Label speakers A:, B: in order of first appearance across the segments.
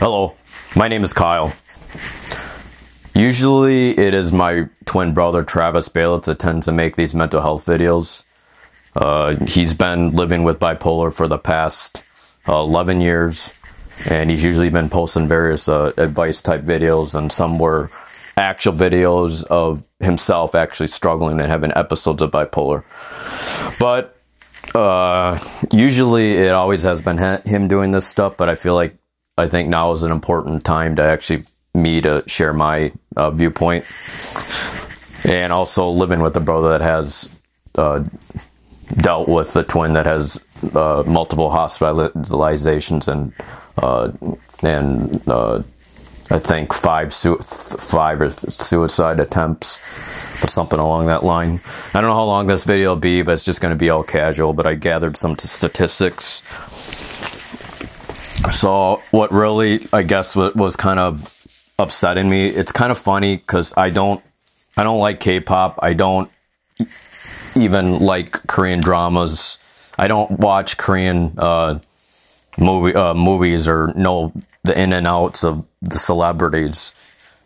A: Hello, my name is Kyle. Usually, it is my twin brother Travis Balitz that tends to make these mental health videos. Uh, he's been living with bipolar for the past uh, 11 years, and he's usually been posting various uh, advice type videos, and some were actual videos of himself actually struggling and having episodes of bipolar. But uh, usually, it always has been him doing this stuff, but I feel like I think now is an important time to actually me to share my uh, viewpoint, and also living with a brother that has uh, dealt with the twin that has uh, multiple hospitalizations and uh, and uh, I think five su- five or suicide attempts, or something along that line. I don't know how long this video will be, but it's just going to be all casual. But I gathered some t- statistics. So what really, I guess, was, was kind of upsetting me. It's kind of funny because I don't, I don't like K-pop. I don't even like Korean dramas. I don't watch Korean uh, movie uh, movies or know the in and outs of the celebrities.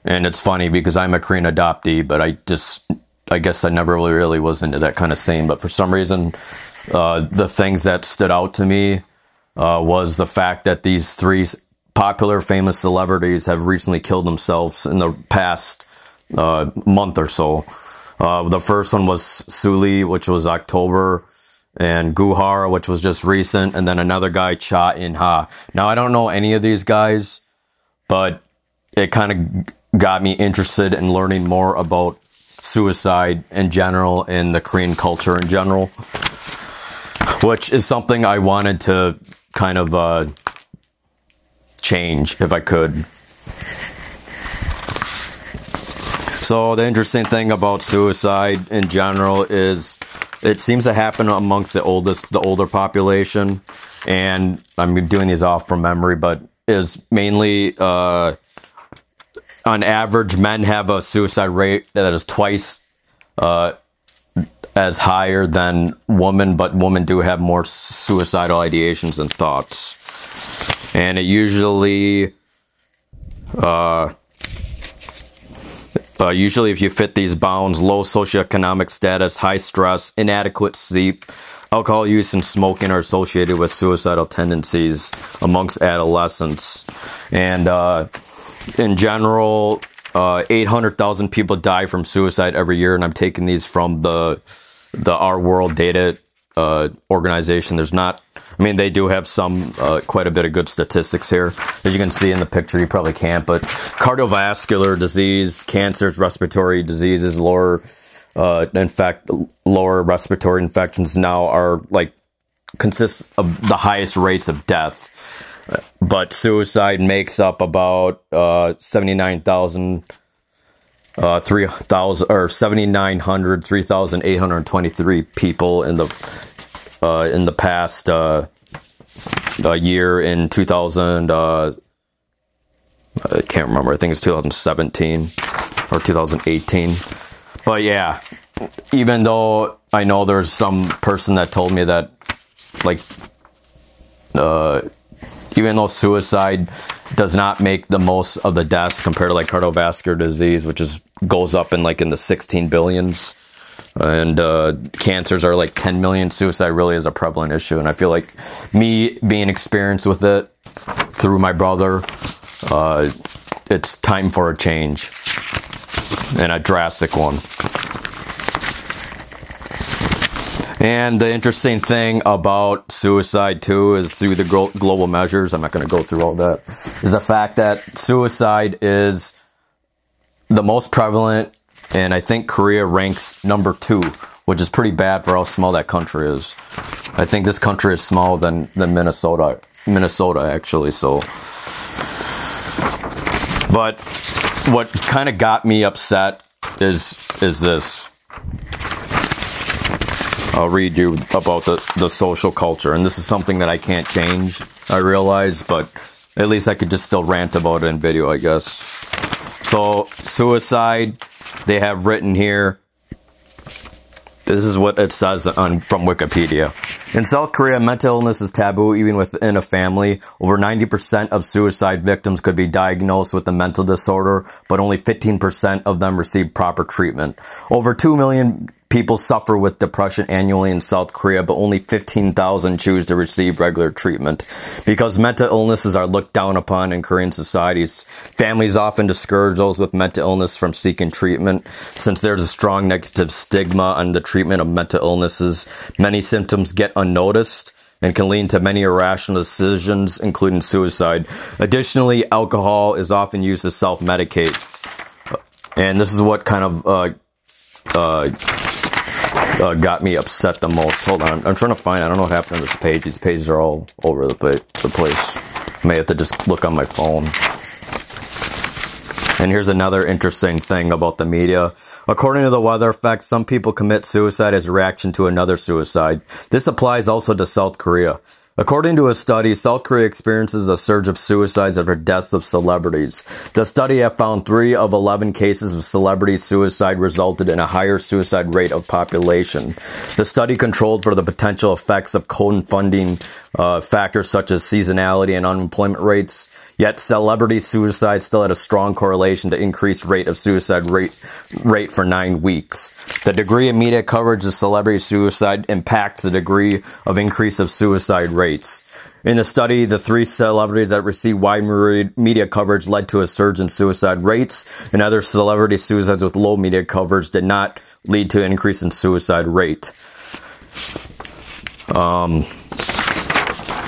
A: And it's funny because I'm a Korean adoptee, but I just, I guess I never really, really was into that kind of scene. But for some reason, uh, the things that stood out to me uh, was the fact that these three popular, famous celebrities have recently killed themselves in the past uh, month or so. Uh, the first one was Sulli, which was October, and Goo Hara, which was just recent, and then another guy, Cha In Ha. Now, I don't know any of these guys, but it kind of got me interested in learning more about suicide in general and the Korean culture in general, which is something I wanted to kind of uh, change if I could. So the interesting thing about suicide in general is it seems to happen amongst the oldest, the older population, and I'm doing these off from memory, but is mainly uh, on average men have a suicide rate that is twice uh, as higher than women, but women do have more suicidal ideations and thoughts, and it usually. Uh, uh, usually, if you fit these bounds, low socioeconomic status, high stress, inadequate sleep, alcohol use, and smoking are associated with suicidal tendencies amongst adolescents. And uh, in general, uh, 800,000 people die from suicide every year, and I'm taking these from the the Our World Data uh, organization. There's not, I mean, they do have some, uh, quite a bit of good statistics here. As you can see in the picture, you probably can't, but cardiovascular disease, cancers, respiratory diseases, lower, uh, in fact, lower respiratory infections now are like, consists of the highest rates of death. But suicide makes up about, uh, 79,000 uh, 3,000 or 7,900, 3,823 people in the uh, in the past uh, year in 2000. Uh, I can't remember. I think it's 2017 or 2018. But yeah, even though I know there's some person that told me that, like, uh, even though suicide does not make the most of the deaths compared to like cardiovascular disease, which is goes up in like in the 16 billions. And uh, cancers are like 10 million. Suicide really is a prevalent issue. And I feel like me being experienced with it through my brother, uh, it's time for a change and a drastic one. And the interesting thing about suicide too is through the global measures. I'm not going to go through all that. Is the fact that suicide is the most prevalent, and I think Korea ranks number two, which is pretty bad for how small that country is. I think this country is smaller than than Minnesota. Minnesota actually. So, but what kind of got me upset is is this. I'll read you about the, the social culture. And this is something that I can't change, I realize, but at least I could just still rant about it in video, I guess. So, suicide, they have written here. This is what it says on from Wikipedia. In South Korea, mental illness is taboo even within a family. Over 90% of suicide victims could be diagnosed with a mental disorder, but only 15% of them receive proper treatment. Over 2 million people suffer with depression annually in South Korea, but only 15,000 choose to receive regular treatment. Because mental illnesses are looked down upon in Korean societies, families often discourage those with mental illness from seeking treatment. Since there's a strong negative stigma on the treatment of mental illnesses, many symptoms get unnoticed and can lead to many irrational decisions, including suicide. Additionally, alcohol is often used to self-medicate. And this is what kind of uh, uh, uh, got me upset the most. Hold on, I'm trying to find. I don't know what happened to this page. These pages are all over the, the place. I May have to just look on my phone. And here's another interesting thing about the media. According to the Werther effect, some people commit suicide as a reaction to another suicide. This applies also to South Korea. According to a study, South Korea experiences a surge of suicides after deaths of celebrities. The study have found 3 of 11 cases of celebrity suicide resulted in a higher suicide rate of population. The study controlled for the potential effects of confounding uh, factors such as seasonality and unemployment rates. Yet celebrity suicide still had a strong correlation to increased rate of suicide rate, rate for nine weeks. The degree of media coverage of celebrity suicide impacts the degree of increase of suicide rates. In the study, the three celebrities that received wide media coverage led to a surge in suicide rates, and other celebrity suicides with low media coverage did not lead to an increase in suicide rate. Um,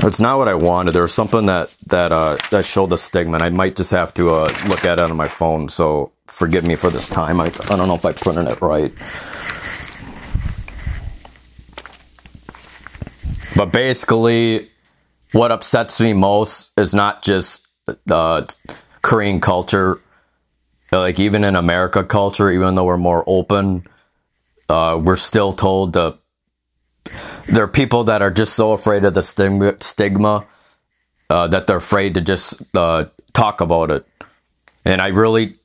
A: it's not what I wanted. There was something that that uh, that showed the stigma, I might just have to uh, look at it on my phone. So forgive me for this time. I, I don't know if I printed it right. But basically, what upsets me most is not just uh, Korean culture. Like even in America culture, even though we're more open, uh, we're still told to there are people that are just so afraid of the stigma, stigma uh, that they're afraid to just uh, talk about it. And I really,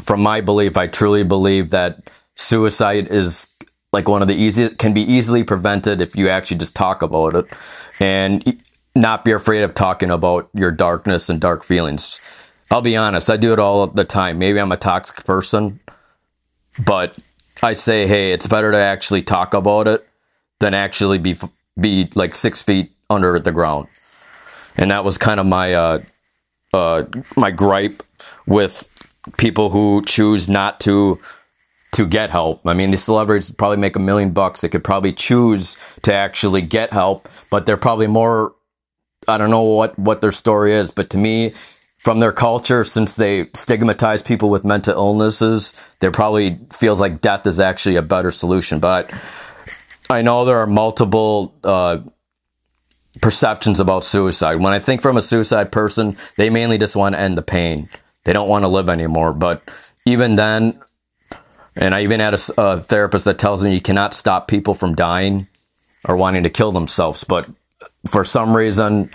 A: from my belief, I truly believe that suicide is like one of the easiest, can be easily prevented if you actually just talk about it and not be afraid of talking about your darkness and dark feelings. I'll be honest, I do it all the time. Maybe I'm a toxic person, but I say, hey, it's better to actually talk about it than actually be be like six feet under the ground. And that was kind of my uh, uh, my gripe with people who choose not to to get help. I mean, these celebrities probably make a million bucks. They could probably choose to actually get help, but they're probably more. I don't know what what their story is, but to me, from their culture, since they stigmatize people with mental illnesses, they probably feels like death is actually a better solution. But I know there are multiple uh, perceptions about suicide. When I think from a suicide person, they mainly just want to end the pain. They don't want to live anymore. But even then, and I even had a, a therapist that tells me you cannot stop people from dying or wanting to kill themselves. But for some reason,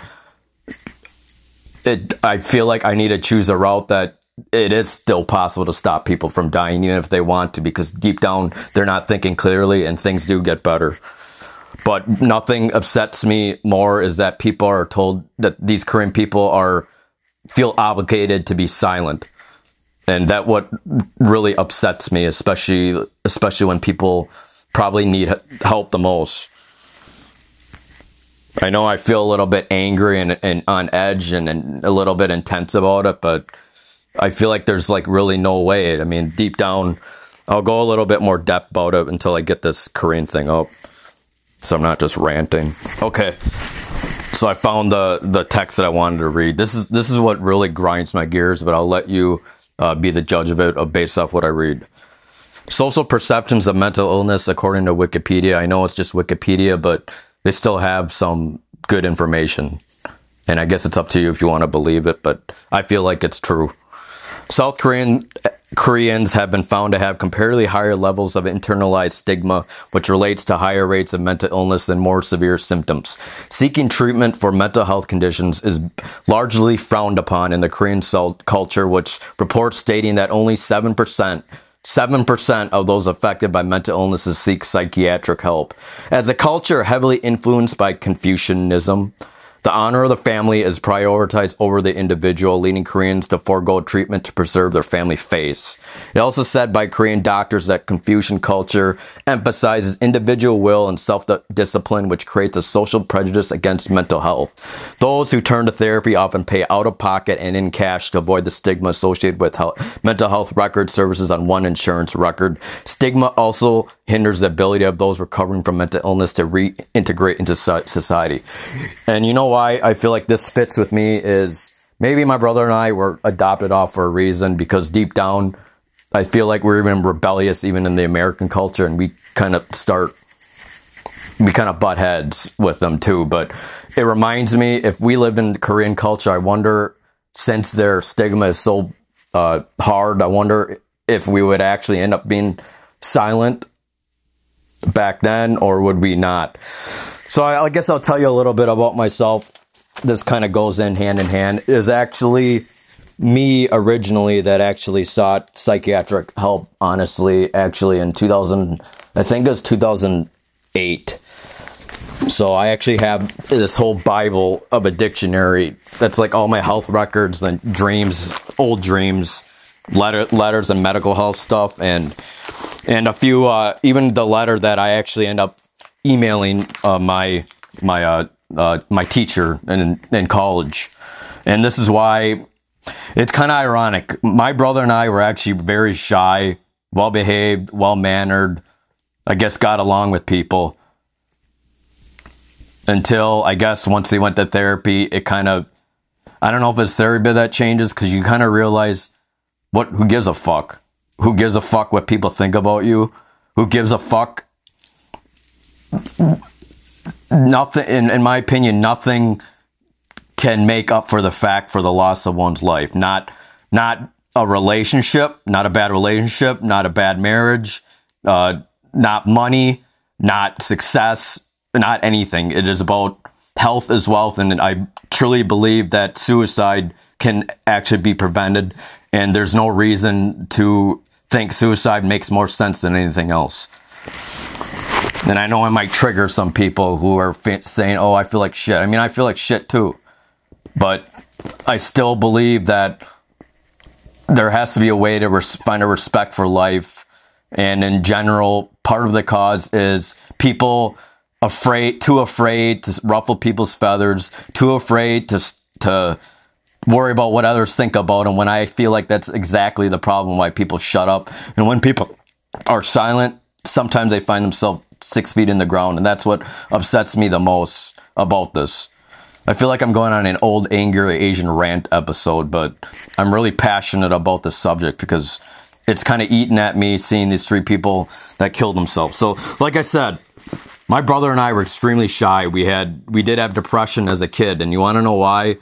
A: it I feel like I need to choose a route that it is still possible to stop people from dying, even if they want to, because deep down they're not thinking clearly and things do get better. But nothing upsets me more is that people are told that these Korean people are feel obligated to be silent. And that what really upsets me, especially especially when people probably need help the most. I know I feel a little bit angry and, and on edge and, and a little bit intense about it, but I feel like there's like really no way. I mean, deep down, I'll go a little bit more depth about it until I get this Korean thing up. So I'm not just ranting. Okay. So I found the the text that I wanted to read. This is this is what really grinds my gears, but I'll let you uh, be the judge of it uh, based off what I read. Social perceptions of mental illness, according to Wikipedia. I know it's just Wikipedia, but they still have some good information. And I guess it's up to you if you want to believe it, but I feel like it's true. South Korean Koreans have been found to have comparatively higher levels of internalized stigma, which relates to higher rates of mental illness and more severe symptoms. Seeking treatment for mental health conditions is largely frowned upon in the Korean culture, which reports stating that only 7% 7% of those affected by mental illnesses seek psychiatric help. As a culture heavily influenced by Confucianism, the honor of the family is prioritized over the individual, leading Koreans to forego treatment to preserve their family face. It also said by Korean doctors that Confucian culture emphasizes individual will and self-discipline, which creates a social prejudice against mental health. Those who turn to therapy often pay out of pocket and in cash to avoid the stigma associated with health, mental health record services on one insurance record. Stigma also hinders the ability of those recovering from mental illness to reintegrate into society. And you know why I feel like this fits with me is maybe my brother and I were adopted off for a reason because deep down, I feel like we're even rebellious even in the American culture and we kind of start, we kind of butt heads with them too. But it reminds me if we live in Korean culture, I wonder since their stigma is so uh, hard, I wonder if we would actually end up being silent back then, or would we not? So I, I guess I'll tell you a little bit about myself. This kind of goes in hand in hand. Is actually me originally that actually sought psychiatric help. Honestly, actually in 2000, I think it was 2008. So I actually have this whole Bible of a dictionary that's like all my health records and dreams, old dreams, letter, letters and medical health stuff, and and a few, uh, even the letter that I actually end up emailing uh, my my uh, uh, my teacher in in college, and this is why it's kind of ironic. My brother and I were actually very shy, well behaved, well mannered. I guess got along with people until I guess once they went to therapy, it kind of I don't know if it's therapy that changes because you kind of realize what who gives a fuck who gives a fuck what people think about you? Who gives a fuck? Nothing, in, in my opinion, nothing can make up for the fact for the loss of one's life. Not, not a relationship, not a bad relationship, not a bad marriage, uh, not money, not success, not anything. It is about health is wealth. And I truly believe that suicide can actually be prevented. And there's no reason to think suicide makes more sense than anything else. And I know I might trigger some people who are saying, oh, I feel like shit. I mean, I feel like shit too. But I still believe that there has to be a way to res- find a respect for life. And in general, part of the cause is people afraid, too afraid to ruffle people's feathers, too afraid to, to, worry about what others think about them when I feel like that's exactly the problem why people shut up. And when people are silent, sometimes they find themselves six feet in the ground. And that's what upsets me the most about this. I feel like I'm going on an old angry Asian rant episode, but I'm really passionate about this subject because it's kind of eating at me seeing these three people that killed themselves. So, like I said, my brother and I were extremely shy. We had, we did have depression as a kid. And you want to know why?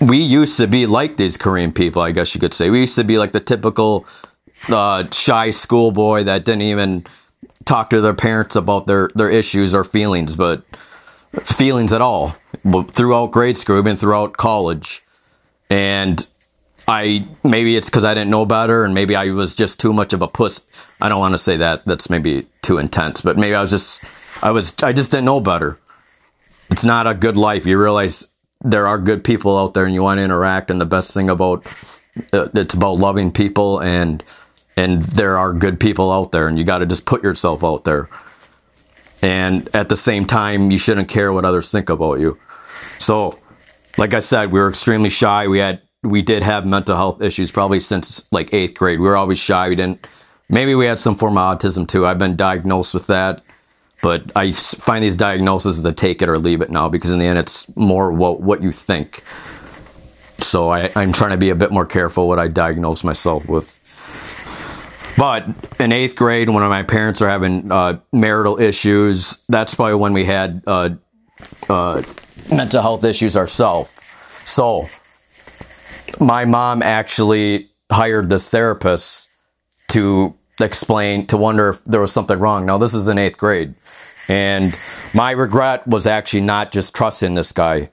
A: We used to be like these Korean people, I guess you could say. We used to be like the typical uh, shy schoolboy that didn't even talk to their parents about their, their issues or feelings, but feelings at all. Throughout grade school, even throughout college. And I maybe it's because I didn't know better, and maybe I was just too much of a puss. I don't want to say that. That's maybe too intense, but maybe I was just I was I just didn't know better. It's not a good life. You realize there are good people out there and you want to interact and the best thing about uh, it's about loving people and and there are good people out there and you got to just put yourself out there. And at the same time you shouldn't care what others think about you. So like i said we were extremely shy. We had we did have mental health issues probably since like eighth grade. We were always shy. We didn't maybe we had some form of autism too. I've been diagnosed with that but I find these diagnoses to take it or leave it now because in the end, it's more what, what you think. So I, I'm trying to be a bit more careful what I diagnose myself with. But in eighth grade, when my parents are having uh, marital issues, that's probably when we had uh, uh, mental health issues ourselves. So my mom actually hired this therapist to explain, to wonder if there was something wrong. Now, this is in eighth grade. And my regret was actually not just trusting this guy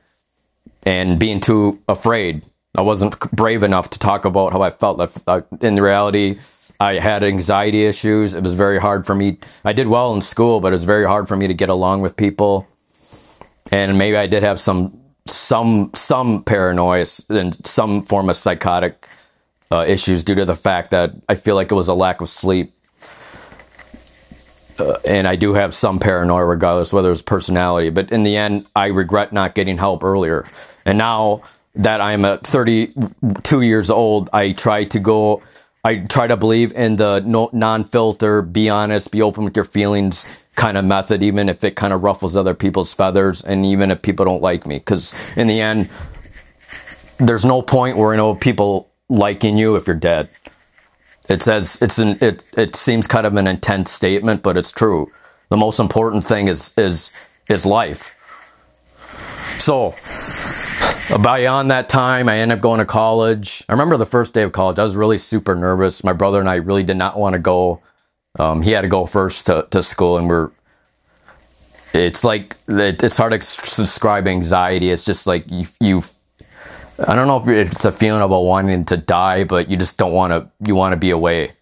A: and being too afraid I wasn't brave enough to talk about how I felt. In reality, I had anxiety issues. It was very hard for me. I did well in school, but it was very hard for me to get along with people. And maybe I did have some some some paranoia and some form of psychotic uh, issues due to the fact that I feel like it was a lack of sleep. Uh, and I do have some paranoia, regardless whether it's personality. But in the end, I regret not getting help earlier. And now that I'm at 32 years old, I try to go I try to believe in the no, non-filter, be honest, be open with your feelings kind of method, even if it kind of ruffles other people's feathers, and even if people don't like me, because in the end, there's no point where you know people liking you if you're dead. It says it's an it it seems kind of an intense statement, but it's true. The most important thing is is is life. So beyond that time, I ended up going to college. I remember the first day of college, I was really super nervous. My brother and I really did not want to go. Um, he had to go first to, to school, and we're. It's like it, it's hard to describe anxiety. It's just like you, you. I don't know if it's a feeling about wanting to die, but you just don't want to. You want to be away,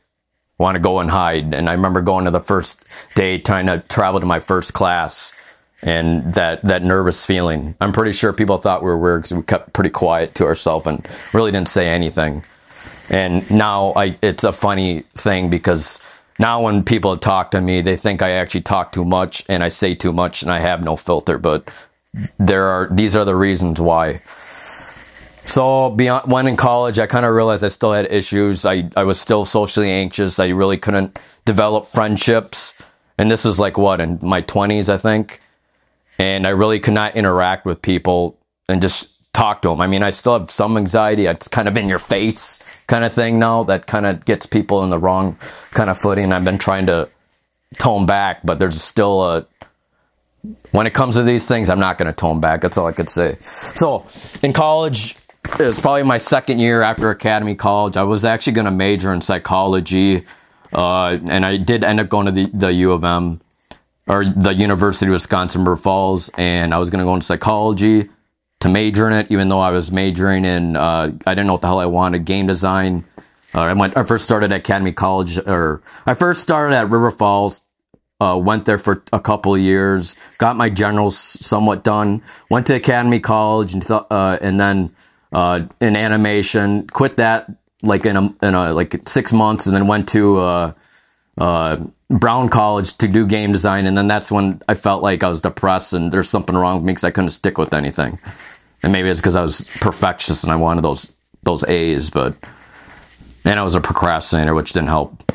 A: want to go and hide. And I remember going to the first day, trying to travel to my first class and that that nervous feeling. I'm pretty sure people thought we were weird because we kept pretty quiet to ourselves and really didn't say anything. And now I, it's a funny thing because now when people talk to me, they think I actually talk too much and I say too much and I have no filter. But there are these are the reasons why. So beyond when in college, I kind of realized I still had issues. I, I was still socially anxious. I really couldn't develop friendships. And this was like what in my 20s, I think and I really could not interact with people and just talk to them. I mean, I still have some anxiety. It's kind of in your face kind of thing now that kind of gets people in the wrong kind of footing. I've been trying to tone back, but there's still a when it comes to these things, I'm not going to tone back. That's all I could say. So in college, it was probably my second year after Academy College. I was actually going to major in psychology, uh, and I did end up going to the, the U of M or the University of Wisconsin River Falls, and I was going to go into psychology to major in it, even though I was majoring in uh, I didn't know what the hell I wanted game design. Uh, I went. I first started at Academy College, or I first started at River Falls. Uh, went there for a couple years, got my generals somewhat done. Went to Academy College and th- uh, and then uh, in animation, quit that like in a, in a like six months, and then went to uh, uh, Brown College to do game design, and then that's when I felt like I was depressed and there's something wrong with me because I couldn't stick with anything. And maybe it's because I was perfectionist and I wanted those those A's, but and I was a procrastinator, which didn't help.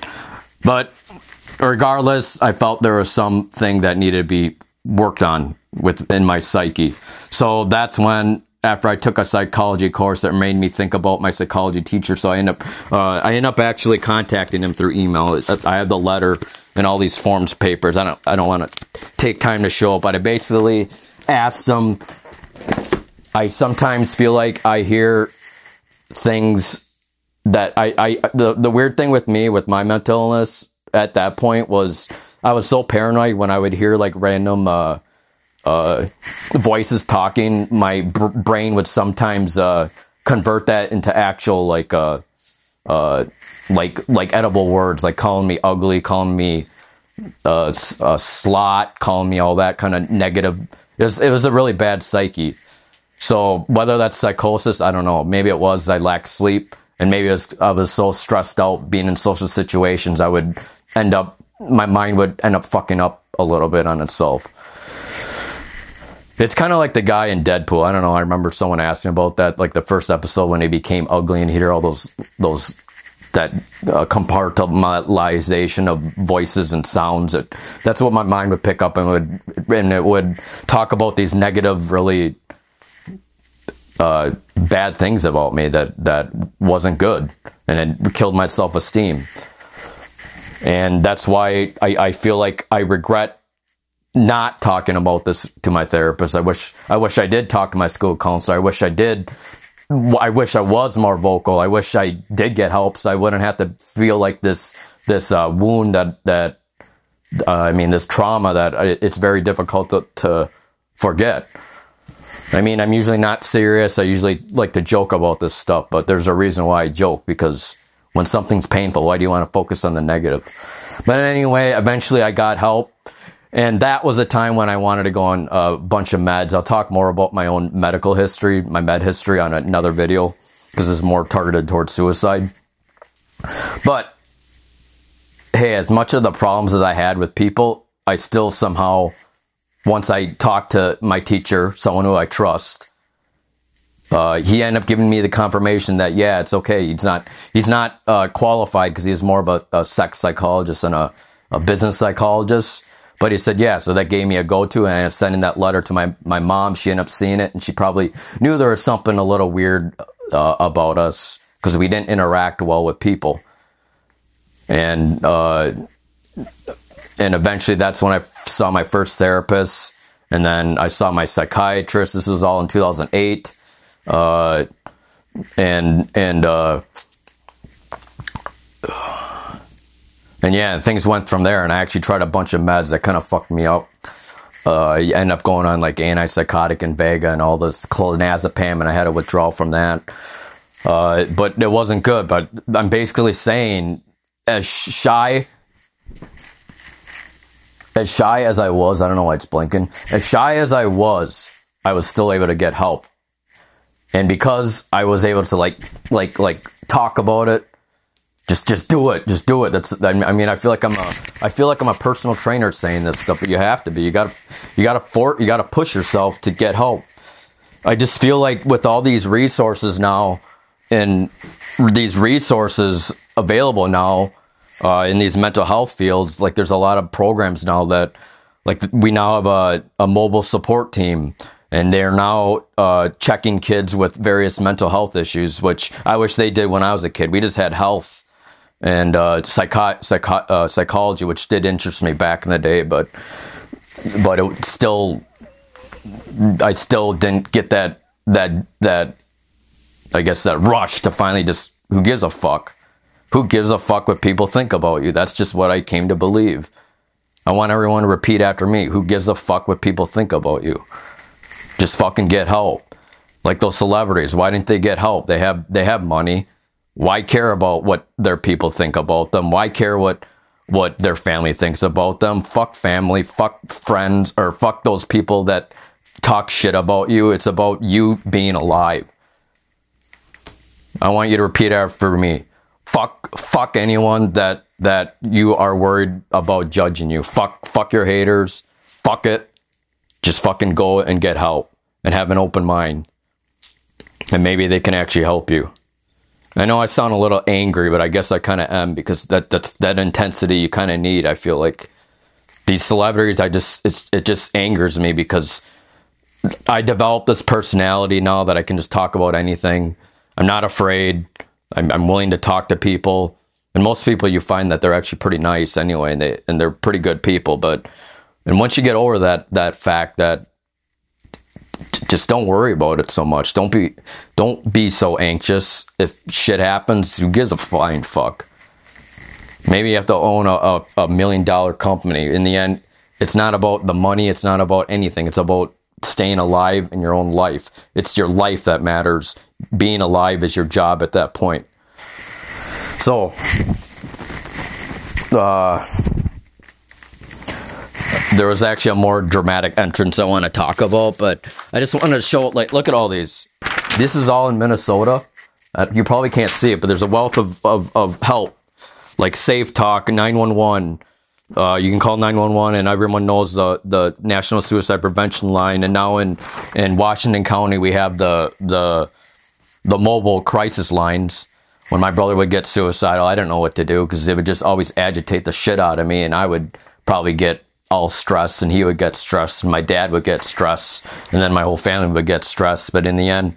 A: But regardless, I felt there was something that needed to be worked on within my psyche. So that's when after I took a psychology course that made me think about my psychology teacher. So I end up, uh, I end up actually contacting him through email. I have the letter and all these forms papers. I don't, I don't want to take time to show it, but I basically asked him. I sometimes feel like I hear things that I, I, the, the weird thing with me with my mental illness at that point was I was so paranoid when I would hear like random, uh, uh, voices talking, my br- brain would sometimes uh, convert that into actual like uh, uh, like like edible words, like calling me ugly, calling me uh, a slot, calling me all that kind of negative. It was, it was a really bad psyche. So whether that's psychosis, I don't know. Maybe it was I lacked sleep, and maybe was, I was so stressed out being in social situations, I would end up my mind would end up fucking up a little bit on itself. It's kind of like the guy in Deadpool. I don't know. I remember someone asking about that, like the first episode when he became ugly and hear all those those that uh, compartmentalization of voices and sounds. It, that's what my mind would pick up and would and it would talk about these negative, really uh, bad things about me that that wasn't good, and it killed my self esteem. And that's why I, I feel like I regret not talking about this to my therapist. I wish I wish I did talk to my school counselor. I wish I did. I wish I was more vocal. I wish I did get help so I wouldn't have to feel like this this uh, wound that that uh, I mean this trauma that I, it's very difficult to, to forget. I mean, I'm usually not serious. I usually like to joke about this stuff, but there's a reason why I joke because when something's painful, why do you want to focus on the negative? But anyway, eventually I got help. And that was a time when I wanted to go on a bunch of meds. I'll talk more about my own medical history, my med history on another video because it's more targeted towards suicide. But hey, as much of the problems as I had with people, I still somehow, once I talked to my teacher, someone who I trust, uh, he ended up giving me the confirmation that yeah, it's okay. He's not he's not uh, qualified because he's more of a, a, sex psychologist and a, a business psychologist. But he said, yeah, so that gave me a go to. And I ended up sending that letter to my, my mom. She ended up seeing it and she probably knew there was something a little weird uh, about us because we didn't interact well with people. And, uh, and eventually that's when I saw my first therapist. And then I saw my psychiatrist. This was all in 2008. Uh, and, and, uh, and yeah, things went from there. And I actually tried a bunch of meds that kind of fucked me up. Uh, I ended up going on like antipsychotic Invega and all this clonazepam, and I had a withdrawal from that. Uh, but it wasn't good. But I'm basically saying, as shy, as shy as I was, I don't know why it's blinking. As shy as I was, I was still able to get help. And because I was able to like, like, like talk about it, just just do it. Just do it. That's i mean i feel like i'm a i feel like i'm a personal trainer saying this stuff but you have to be. You gotta you gotta fort you gotta push yourself to get help. I just feel like with all these resources now and these resources available now uh, in these mental health fields like there's a lot of programs now that like we now have a, a mobile support team and they're now uh, checking kids with various mental health issues which i wish they did when i was a kid. We just had health and uh, psycho- psycho- uh, psychology, which did interest me back in the day, but but it still, I still didn't get that that that I guess that rush to finally just who gives a fuck, who gives a fuck what people think about you. That's just what I came to believe. I want everyone to repeat after me. Who gives a fuck what people think about you? Just fucking get help. Like those celebrities, why didn't they get help? They have they have money why care about what their people think about them? Why care what what their family thinks about them? Fuck family, fuck friends, or fuck those people that talk shit about you. It's about you being alive. I want you to repeat after me. Fuck fuck anyone that that you are worried about judging you. Fuck fuck your haters. Fuck it. Just fucking go and get help and have an open mind. And maybe they can actually help you. I know I sound a little angry, but I guess I kind of am because that that's that intensity you kind of need. I feel like these celebrities, I just it's it just angers me because I developed this personality now that I can just talk about anything. I'm not afraid. I'm, I'm willing to talk to people, and most people you find that they're actually pretty nice anyway, and they and they're pretty good people. But and once you get over that that fact that just don't worry about it so much. Don't be don't be so anxious. If shit happens, who gives a flying fuck? Maybe you have to own a, a, a, million dollar company. In the end, it's not about the money, it's not about anything. It's about staying alive in your own life. It's your life that matters. Being alive is your job at that point. So uh there was actually a more dramatic entrance I want to talk about, but I just wanted to show like look at all these. This is all in Minnesota. Uh, you probably can't see it, but there's a wealth of, of, of help, like Safe Talk, 911. Uh, you can call 911, and everyone knows the the National Suicide Prevention Line. And now in in Washington County, we have the the the mobile crisis lines. When my brother would get suicidal, I didn't know what to do because it would just always agitate the shit out of me, and I would probably get all stressed and he would get stressed and my dad would get stressed and then my whole family would get stressed. But in the end,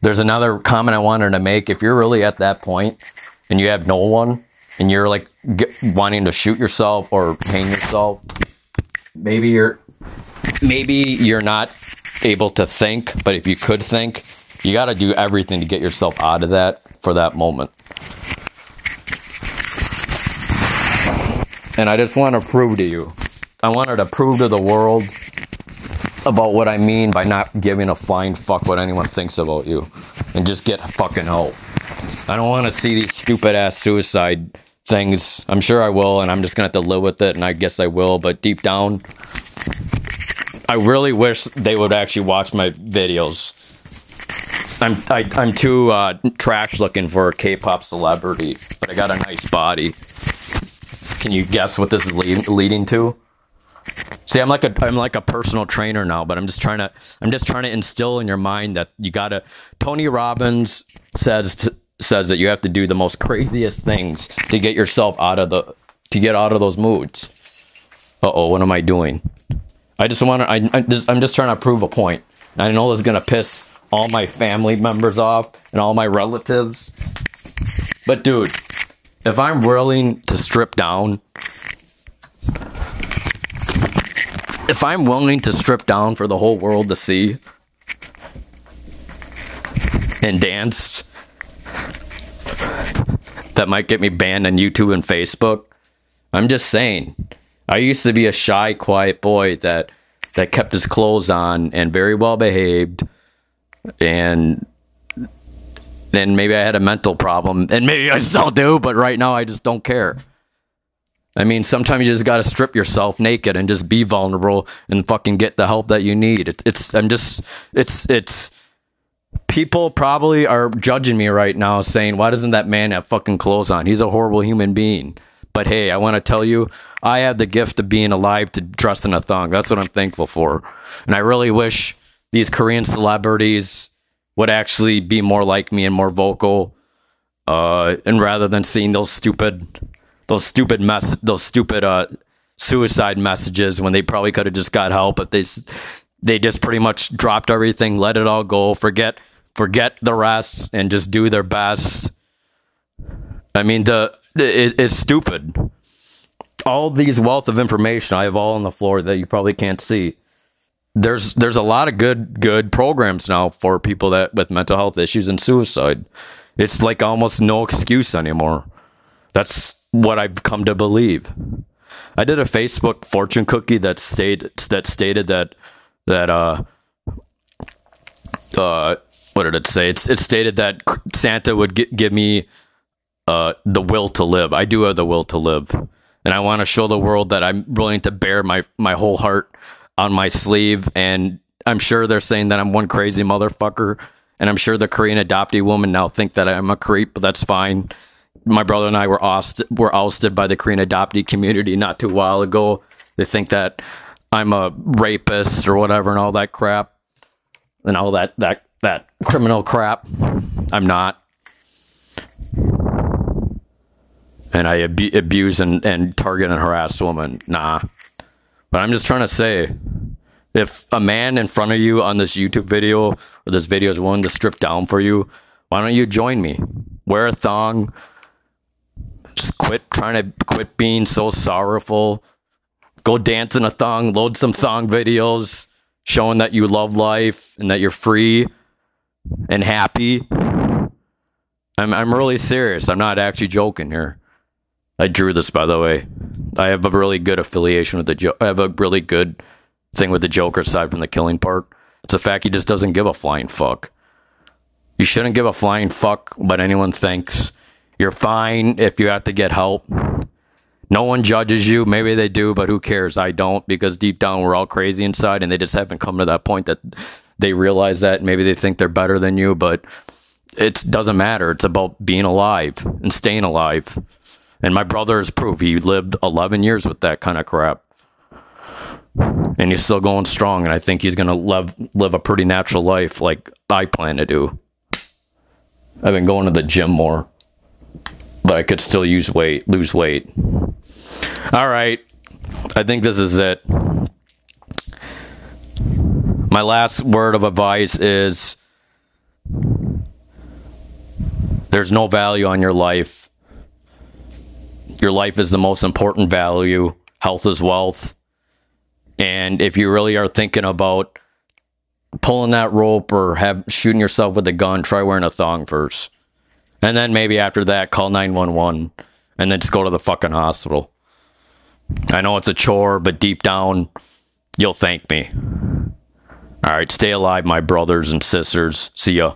A: there's another comment I wanted to make. If you're really at that point and you have no one and you're like get, wanting to shoot yourself or hang yourself, maybe you're maybe you're not able to think, but if you could think, you got to do everything to get yourself out of that for that moment. And I just want to prove to you I wanted to prove to the world about what I mean by not giving a flying fuck what anyone thinks about you and just get fucking out. I don't want to see these stupid ass suicide things. I'm sure I will, and I'm just gonna have to live with it, and I guess I will, but deep down, I really wish they would actually watch my videos. I'm I, i am too uh, trash looking for a K-pop celebrity, but I got a nice body. Can you guess what this is lead, leading to? See, I'm like a I'm like a personal trainer now, but I'm just trying to I'm just trying to instill in your mind that you gotta. Tony Robbins says to, says that you have to do the most craziest things to get yourself out of the to get out of those moods. Uh oh, what am I doing? I just want to. I, I just, I'm just trying to prove a point. I know this is gonna piss all my family members off and all my relatives. But dude, if I'm willing to strip down, if I'm willing to strip down for the whole world to see and dance, that might get me banned on YouTube and Facebook. I'm just saying. I used to be a shy, quiet boy that that kept his clothes on and very well behaved and then maybe I had a mental problem and maybe I still do, but right now I just don't care. I mean, sometimes you just got to strip yourself naked and just be vulnerable and fucking get the help that you need. It, it's, I'm just, it's, it's, people probably are judging me right now saying, why doesn't that man have fucking clothes on? He's a horrible human being. But hey, I want to tell you, I have the gift of being alive to dress in a thong. That's what I'm thankful for. And I really wish these Korean celebrities would actually be more like me and more vocal. Uh, and rather than seeing those stupid, those stupid mess, those stupid uh, suicide messages when they probably could have just got help, but they they just pretty much dropped everything, let it all go, forget forget the rest, and just do their best. I mean, the, it, it's stupid. All these wealth of information I have all on the floor that you probably can't see there's there's a lot of good good programs now for people that with mental health issues and suicide. It's like almost no excuse anymore. That's what I've come to believe. I did a Facebook fortune cookie that stated that stated that that uh uh what did it say? It's it stated that Santa would g- give me uh the will to live. I do have the will to live, and I want to show the world that I'm willing to bear my my whole heart on my sleeve. And I'm sure they're saying that I'm one crazy motherfucker. And I'm sure the Korean adoptee woman now think that I'm a creep, but that's fine. My brother and I were ousted, were ousted by the Korean adoptee community not too while ago. They think that I'm a rapist or whatever and all that crap and all that that that criminal crap. I'm not. And I ab- abuse and, and target and harass women. Nah. But I'm just trying to say, if a man in front of you on this YouTube video or this video is willing to strip down for you, why don't you join me? Wear a thong. Quit trying to quit being so sorrowful. Go dance in a thong, load some thong videos showing that you love life and that you're free and happy. I'm I'm really serious. I'm not actually joking here. I drew this by the way. I have a really good affiliation with the jo- I have a really good thing with the Joker aside from the killing part. It's the fact he just doesn't give a flying fuck. You shouldn't give a flying fuck what anyone thinks. You're fine if you have to get help. No one judges you. Maybe they do, but who cares? I don't because deep down we're all crazy inside and they just haven't come to that point that they realize that maybe they think they're better than you, but it doesn't matter. It's about being alive and staying alive. And my brother is proof. He lived 11 years with that kind of crap. And he's still going strong. And I think he's going to live, live a pretty natural life like I plan to do. I've been going to the gym more, but I could still use weight, lose weight. All right. I think this is it. My last word of advice is there's no value on your life your life is the most important value. Health is wealth. And if you really are thinking about pulling that rope or have shooting yourself with a gun, try wearing a thong first. And then maybe after that, call 911 and then just go to the fucking hospital. I know it's a chore, but deep down, you'll thank me. All right, stay alive, my brothers and sisters. See ya.